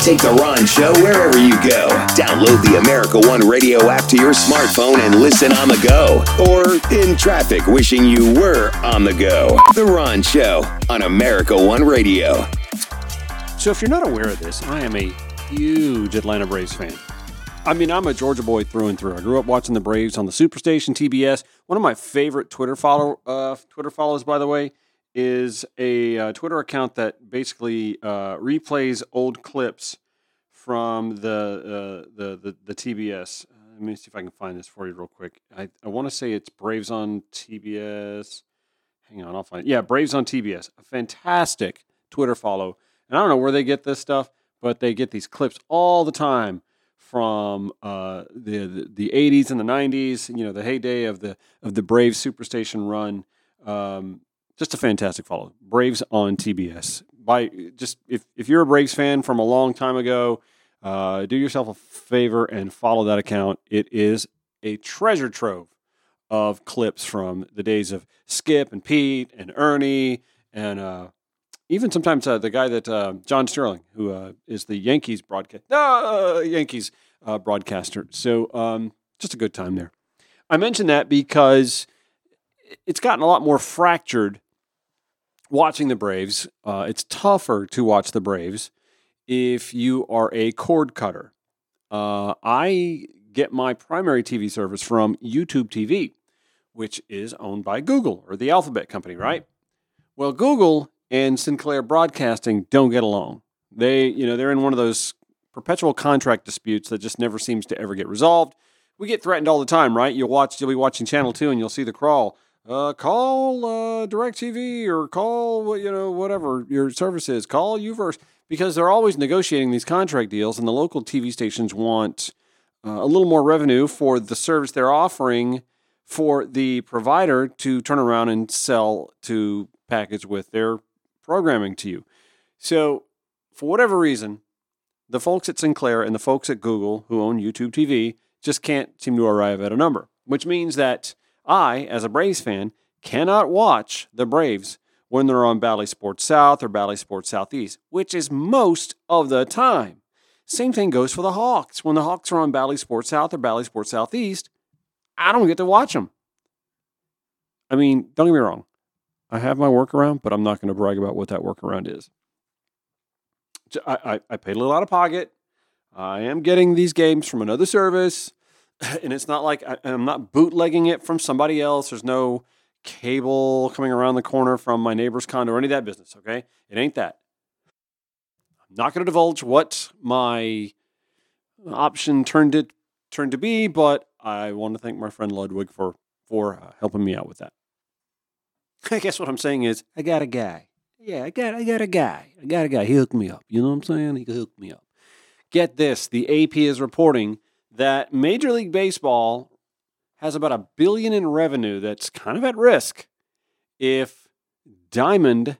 Take the Ron Show wherever you go. Download the America One Radio app to your smartphone and listen on the go. Or in traffic, wishing you were on the go. The Ron Show on America One Radio. So, if you're not aware of this, I am a huge Atlanta Braves fan. I mean, I'm a Georgia boy through and through. I grew up watching the Braves on the Superstation TBS. One of my favorite Twitter follow uh, Twitter follows, by the way, is a uh, Twitter account that basically uh, replays old clips from the uh, the, the the TBS. Let me see if I can find this for you real quick. I, I want to say it's Braves on TBS. Hang on, I'll find it. Yeah, Braves on TBS. A fantastic Twitter follow. And I don't know where they get this stuff, but they get these clips all the time from uh, the, the, the 80s and the 90s. You know, the heyday of the of the Braves Superstation run. Um, just a fantastic follow. Braves on TBS. By just if if you're a Braves fan from a long time ago, uh, do yourself a favor and follow that account. It is a treasure trove of clips from the days of Skip and Pete and Ernie and uh, even sometimes uh, the guy that uh, John Sterling, who uh, is the Yankees broadcast, uh, Yankees uh, broadcaster. So um, just a good time there. I mention that because it's gotten a lot more fractured watching the Braves. Uh, it's tougher to watch the Braves if you are a cord cutter. Uh, I get my primary TV service from YouTube TV, which is owned by Google or the Alphabet company, right? Well, Google and Sinclair Broadcasting don't get along. They, you know, they're in one of those perpetual contract disputes that just never seems to ever get resolved. We get threatened all the time, right? You'll watch, you'll be watching Channel Two, and you'll see the crawl uh, call uh, DirecTV or call you know whatever your service is. Call Uverse because they're always negotiating these contract deals, and the local TV stations want uh, a little more revenue for the service they're offering for the provider to turn around and sell to package with their programming to you. So, for whatever reason, the folks at Sinclair and the folks at Google who own YouTube TV just can't seem to arrive at a number, which means that I, as a Braves fan, cannot watch the Braves when they're on Bally Sports South or Bally Sports Southeast, which is most of the time. Same thing goes for the Hawks. When the Hawks are on Bally Sports South or Bally Sports Southeast, I don't get to watch them. I mean, don't get me wrong. I have my workaround, but I'm not going to brag about what that workaround is. I, I, I paid a little out of pocket. I am getting these games from another service. and it's not like I, am not bootlegging it from somebody else. There's no cable coming around the corner from my neighbor's condo or any of that business. Okay, it ain't that. I'm not going to divulge what my option turned it turned to be, but I want to thank my friend Ludwig for for uh, helping me out with that. I guess what I'm saying is I got a guy. Yeah, I got I got a guy. I got a guy. He hooked me up. You know what I'm saying? He hooked me up. Get this: the AP is reporting that Major League Baseball has about a billion in revenue that's kind of at risk if Diamond,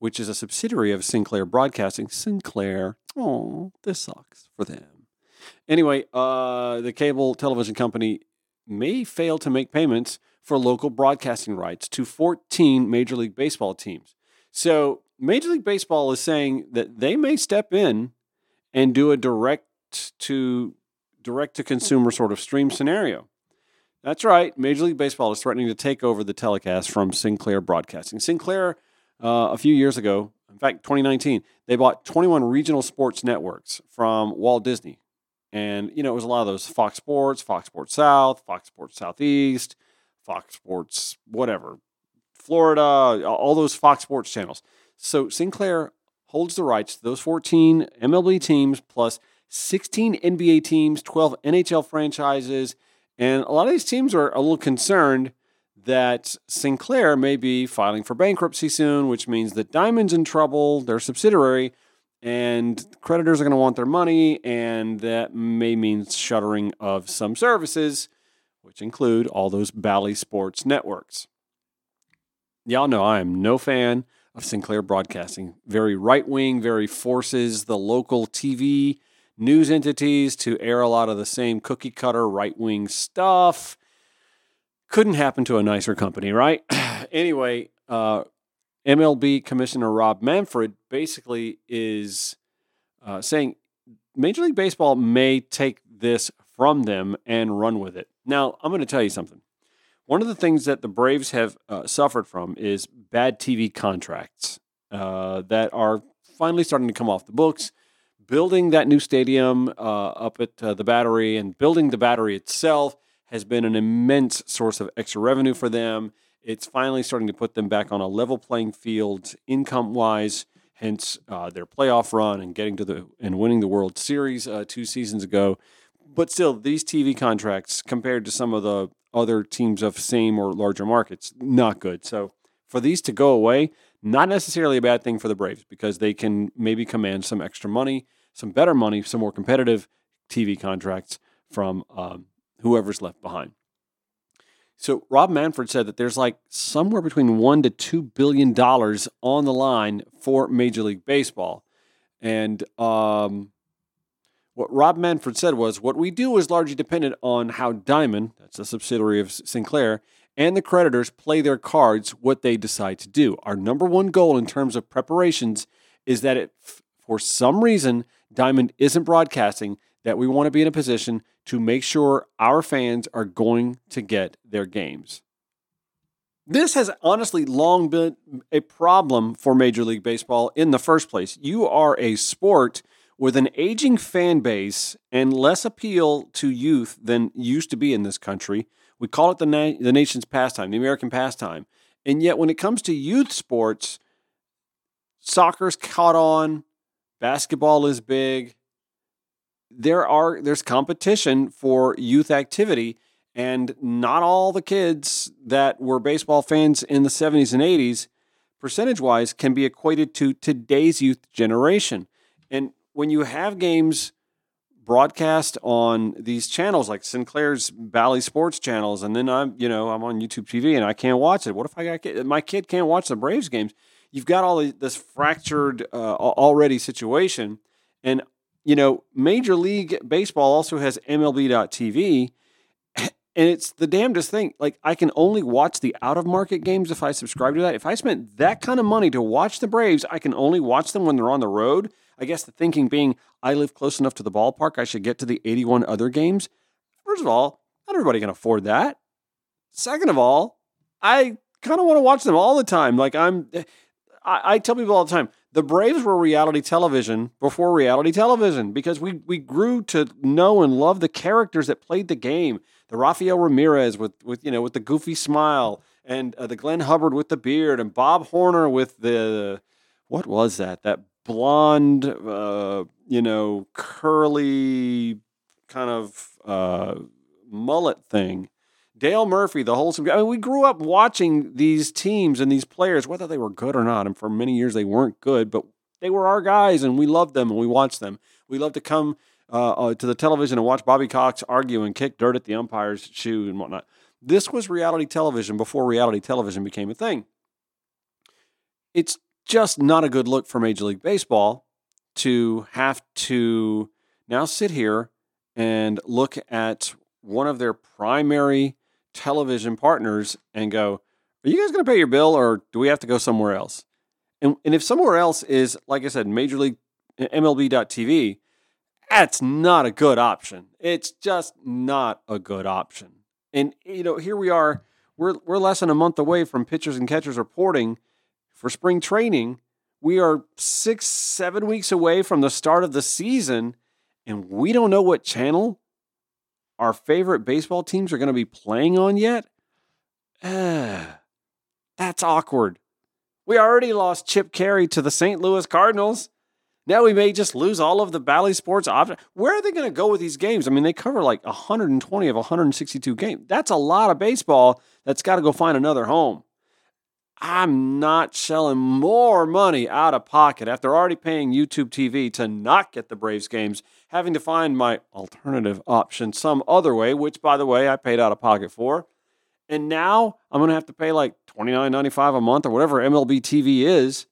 which is a subsidiary of Sinclair Broadcasting, Sinclair, oh, this sucks for them. Anyway, uh, the cable television company may fail to make payments for local broadcasting rights to 14 Major League Baseball teams. So, Major League Baseball is saying that they may step in and do a direct to direct to consumer sort of stream scenario. That's right. Major League Baseball is threatening to take over the telecast from Sinclair Broadcasting. Sinclair, uh, a few years ago, in fact, 2019, they bought 21 regional sports networks from Walt Disney. And, you know, it was a lot of those Fox Sports, Fox Sports South, Fox Sports Southeast, Fox Sports, whatever, Florida, all those Fox Sports channels. So Sinclair holds the rights to those 14 MLB teams plus 16 NBA teams, 12 NHL franchises, and a lot of these teams are a little concerned that Sinclair may be filing for bankruptcy soon, which means that Diamond's in trouble, their subsidiary, and creditors are going to want their money, and that may mean shuttering of some services, which include all those Bally Sports networks. Y'all know I am no fan of Sinclair Broadcasting. Very right wing, very forces the local TV news entities to air a lot of the same cookie cutter right wing stuff. Couldn't happen to a nicer company, right? anyway, uh, MLB Commissioner Rob Manfred basically is uh, saying Major League Baseball may take this from them and run with it. Now, I'm going to tell you something. One of the things that the Braves have uh, suffered from is bad TV contracts uh, that are finally starting to come off the books. Building that new stadium uh, up at uh, the battery and building the battery itself has been an immense source of extra revenue for them. It's finally starting to put them back on a level playing field income wise. Hence uh, their playoff run and getting to the and winning the World Series uh, two seasons ago. But still, these TV contracts compared to some of the other teams of same or larger markets, not good. So for these to go away, not necessarily a bad thing for the Braves because they can maybe command some extra money, some better money, some more competitive TV contracts from um, whoever's left behind. So Rob Manfred said that there's like somewhere between one to two billion dollars on the line for Major League Baseball, and um, what Rob Manfred said was, "What we do is largely dependent on how Diamond, that's a subsidiary of Sinclair, and the creditors play their cards what they decide to do. Our number one goal in terms of preparations is that if for some reason Diamond isn't broadcasting, that we want to be in a position to make sure our fans are going to get their games. This has honestly long been a problem for Major League Baseball in the first place. You are a sport with an aging fan base and less appeal to youth than used to be in this country. We call it the, na- the nation's pastime, the American pastime. And yet, when it comes to youth sports, soccer's caught on, basketball is big. There are there's competition for youth activity, and not all the kids that were baseball fans in the 70s and 80s, percentage wise, can be equated to today's youth generation. And when you have games broadcast on these channels like Sinclair's Bally Sports channels, and then I'm, you know, I'm on YouTube TV and I can't watch it. What if I got my kid can't watch the Braves games? You've got all this fractured uh, already situation, and you know, Major League Baseball also has MLB.TV, and it's the damnedest thing. Like I can only watch the out of market games if I subscribe to that. If I spent that kind of money to watch the Braves, I can only watch them when they're on the road. I guess the thinking being I live close enough to the ballpark, I should get to the 81 other games. First of all, not everybody can afford that. Second of all, I kind of want to watch them all the time. Like I'm, I, I, tell people all the time, the Braves were reality television before reality television because we we grew to know and love the characters that played the game. The Rafael Ramirez with with you know with the goofy smile, and uh, the Glenn Hubbard with the beard, and Bob Horner with the what was that? That blonde, uh, you know, curly kind of uh, mullet thing. Dale Murphy, the wholesome guy. I mean, we grew up watching these teams and these players, whether they were good or not. And for many years, they weren't good, but they were our guys, and we loved them and we watched them. We loved to come uh, uh, to the television and watch Bobby Cox argue and kick dirt at the umpire's shoe and whatnot. This was reality television before reality television became a thing. It's just not a good look for Major League Baseball to have to now sit here and look at one of their primary television partners and go, Are you guys going to pay your bill or do we have to go somewhere else? And, and if somewhere else is, like I said, Major League eh, MLB.TV, that's not a good option. It's just not a good option. And, you know, here we are, we're, we're less than a month away from pitchers and catchers reporting for spring training. We are six, seven weeks away from the start of the season, and we don't know what channel our favorite baseball teams are going to be playing on yet. Uh, that's awkward. We already lost Chip Caray to the St. Louis Cardinals. Now we may just lose all of the Bally Sports options. Where are they going to go with these games? I mean, they cover like 120 of 162 games. That's a lot of baseball that's got to go find another home. I'm not selling more money out of pocket after already paying YouTube TV to not get the Braves games, having to find my alternative option some other way, which, by the way, I paid out of pocket for. And now I'm going to have to pay like $29.95 a month or whatever MLB TV is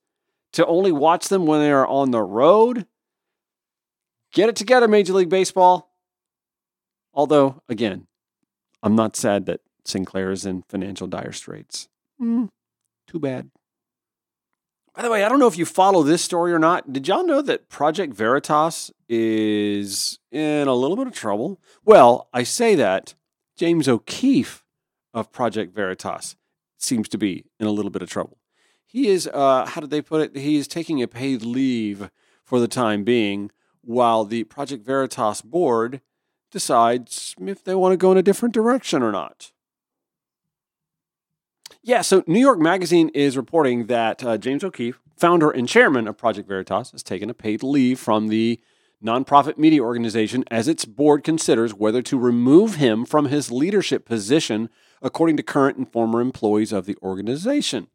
to only watch them when they are on the road. Get it together, Major League Baseball. Although, again, I'm not sad that Sinclair is in financial dire straits. Mm, too bad. By the way, I don't know if you follow this story or not. Did y'all know that Project Veritas is in a little bit of trouble? Well, I say that James O'Keefe of Project Veritas seems to be in a little bit of trouble. He is, uh, how did they put it? He is taking a paid leave for the time being while the Project Veritas board decides if they want to go in a different direction or not. Yeah, so New York Magazine is reporting that uh, James O'Keefe, founder and chairman of Project Veritas, has taken a paid leave from the nonprofit media organization as its board considers whether to remove him from his leadership position, according to current and former employees of the organization.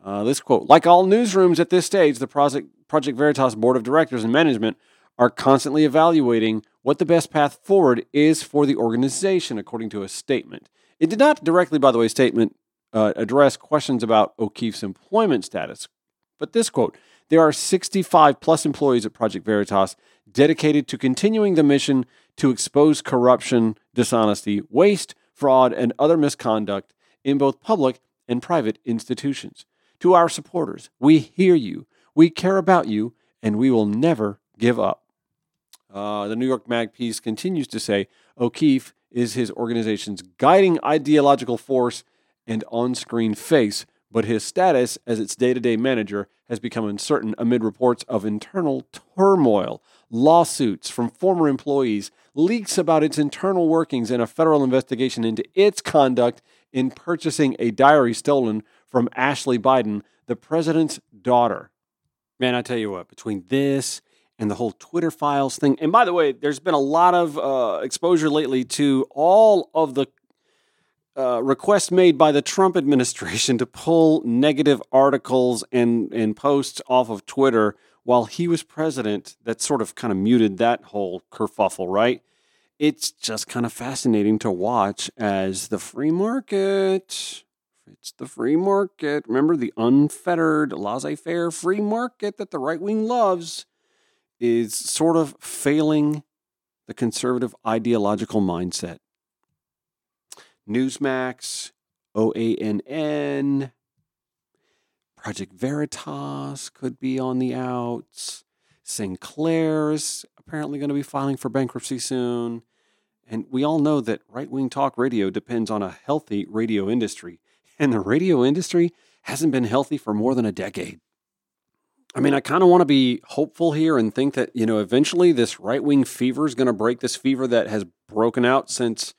Uh, this quote Like all newsrooms at this stage, the Project, Project Veritas board of directors and management are constantly evaluating what the best path forward is for the organization, according to a statement. It did not directly, by the way, statement uh, address questions about O'Keefe's employment status. But this quote there are 65 plus employees at Project Veritas dedicated to continuing the mission to expose corruption, dishonesty, waste, fraud, and other misconduct in both public and private institutions. To our supporters, we hear you, we care about you, and we will never give up. Uh, the New York Mag piece continues to say O'Keefe is his organization's guiding ideological force and on screen face, but his status as its day to day manager has become uncertain amid reports of internal turmoil, lawsuits from former employees, leaks about its internal workings, and a federal investigation into its conduct in purchasing a diary stolen from Ashley Biden, the president's daughter. Man, I tell you what, between this and the whole Twitter files thing, and by the way, there's been a lot of uh, exposure lately to all of the uh, request made by the Trump administration to pull negative articles and, and posts off of Twitter while he was president that sort of kind of muted that whole kerfuffle, right? It's just kind of fascinating to watch as the free market, it's the free market, remember the unfettered, laissez faire free market that the right wing loves, is sort of failing the conservative ideological mindset. Newsmax, OANN, Project Veritas could be on the outs. Sinclair's apparently going to be filing for bankruptcy soon. And we all know that right wing talk radio depends on a healthy radio industry. And the radio industry hasn't been healthy for more than a decade. I mean, I kind of want to be hopeful here and think that, you know, eventually this right wing fever is going to break this fever that has broken out since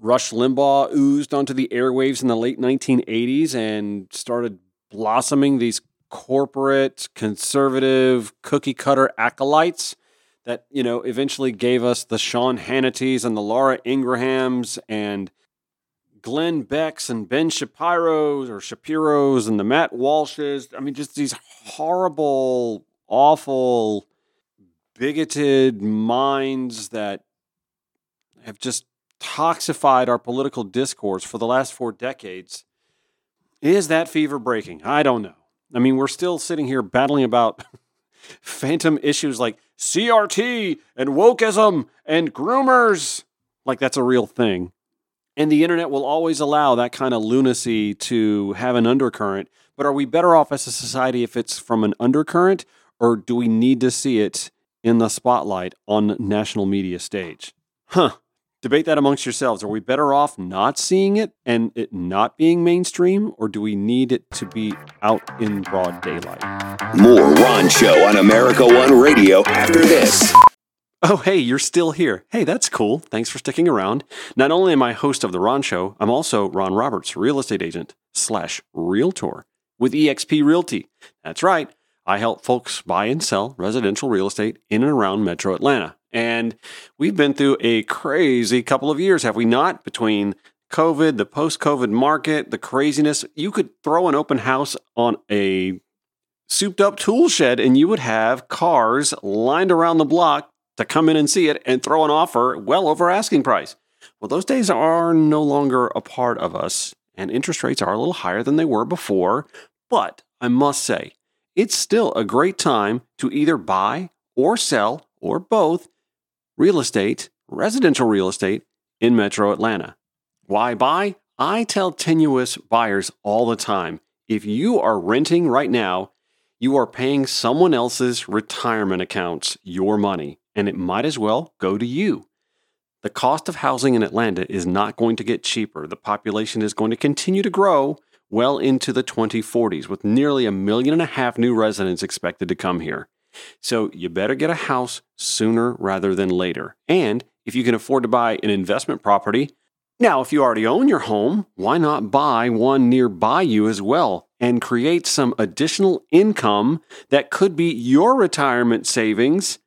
Rush Limbaugh oozed onto the airwaves in the late 1980s and started blossoming these corporate, conservative, cookie cutter acolytes that, you know, eventually gave us the Sean Hannity's and the Laura Ingrahams and Glenn Beck's and Ben Shapiro's or Shapiro's and the Matt Walsh's. I mean, just these horrible, awful, bigoted minds that have just toxified our political discourse for the last four decades. Is that fever breaking? I don't know. I mean, we're still sitting here battling about phantom issues like CRT and wokeism and groomers. Like that's a real thing. And the internet will always allow that kind of lunacy to have an undercurrent. But are we better off as a society if it's from an undercurrent, or do we need to see it in the spotlight on national media stage? Huh debate that amongst yourselves. Are we better off not seeing it and it not being mainstream, or do we need it to be out in broad daylight? More Ron Show on America One Radio after this. Oh, hey, you're still here. Hey, that's cool. Thanks for sticking around. Not only am I host of The Ron Show, I'm also Ron Roberts, real estate agent slash realtor with eXp Realty. That's right. I help folks buy and sell residential real estate in and around metro Atlanta. And we've been through a crazy couple of years, have we not? Between COVID, the post COVID market, the craziness. You could throw an open house on a souped up tool shed and you would have cars lined around the block to come in and see it and throw an offer well over asking price. Well, those days are no longer a part of us, and interest rates are a little higher than they were before. But I must say, it's still a great time to either buy or sell or both real estate, residential real estate in metro Atlanta. Why buy? I tell tenuous buyers all the time if you are renting right now, You are paying someone else's retirement accounts your money, and it might as well go to you. The cost of housing in Atlanta is not going to get cheaper. The population is going to continue to grow well into the 2040s, with nearly a million and a half new residents expected to come here. So you better get a house sooner rather than later. And if you can afford to buy an investment property, now, if you already own your home, why not buy one nearby you as well and create some additional income that could be your retirement savings?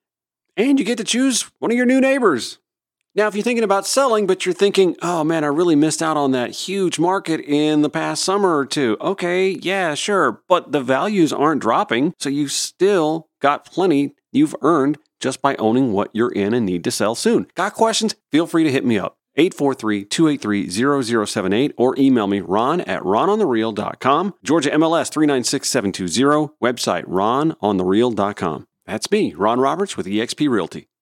And you get to choose one of your new neighbors. Now, if you're thinking about selling, but you're thinking, oh man, I really missed out on that huge market in the past summer or two. Okay, yeah, sure. But the values aren't dropping. So you still got plenty you've earned just by owning what you're in and need to sell soon. Got questions? Feel free to hit me up. 843-283-0078 or email me ron at rononthereal.com. Georgia MLS 396720. Website rononthereal.com. That's me, Ron Roberts with eXp Realty.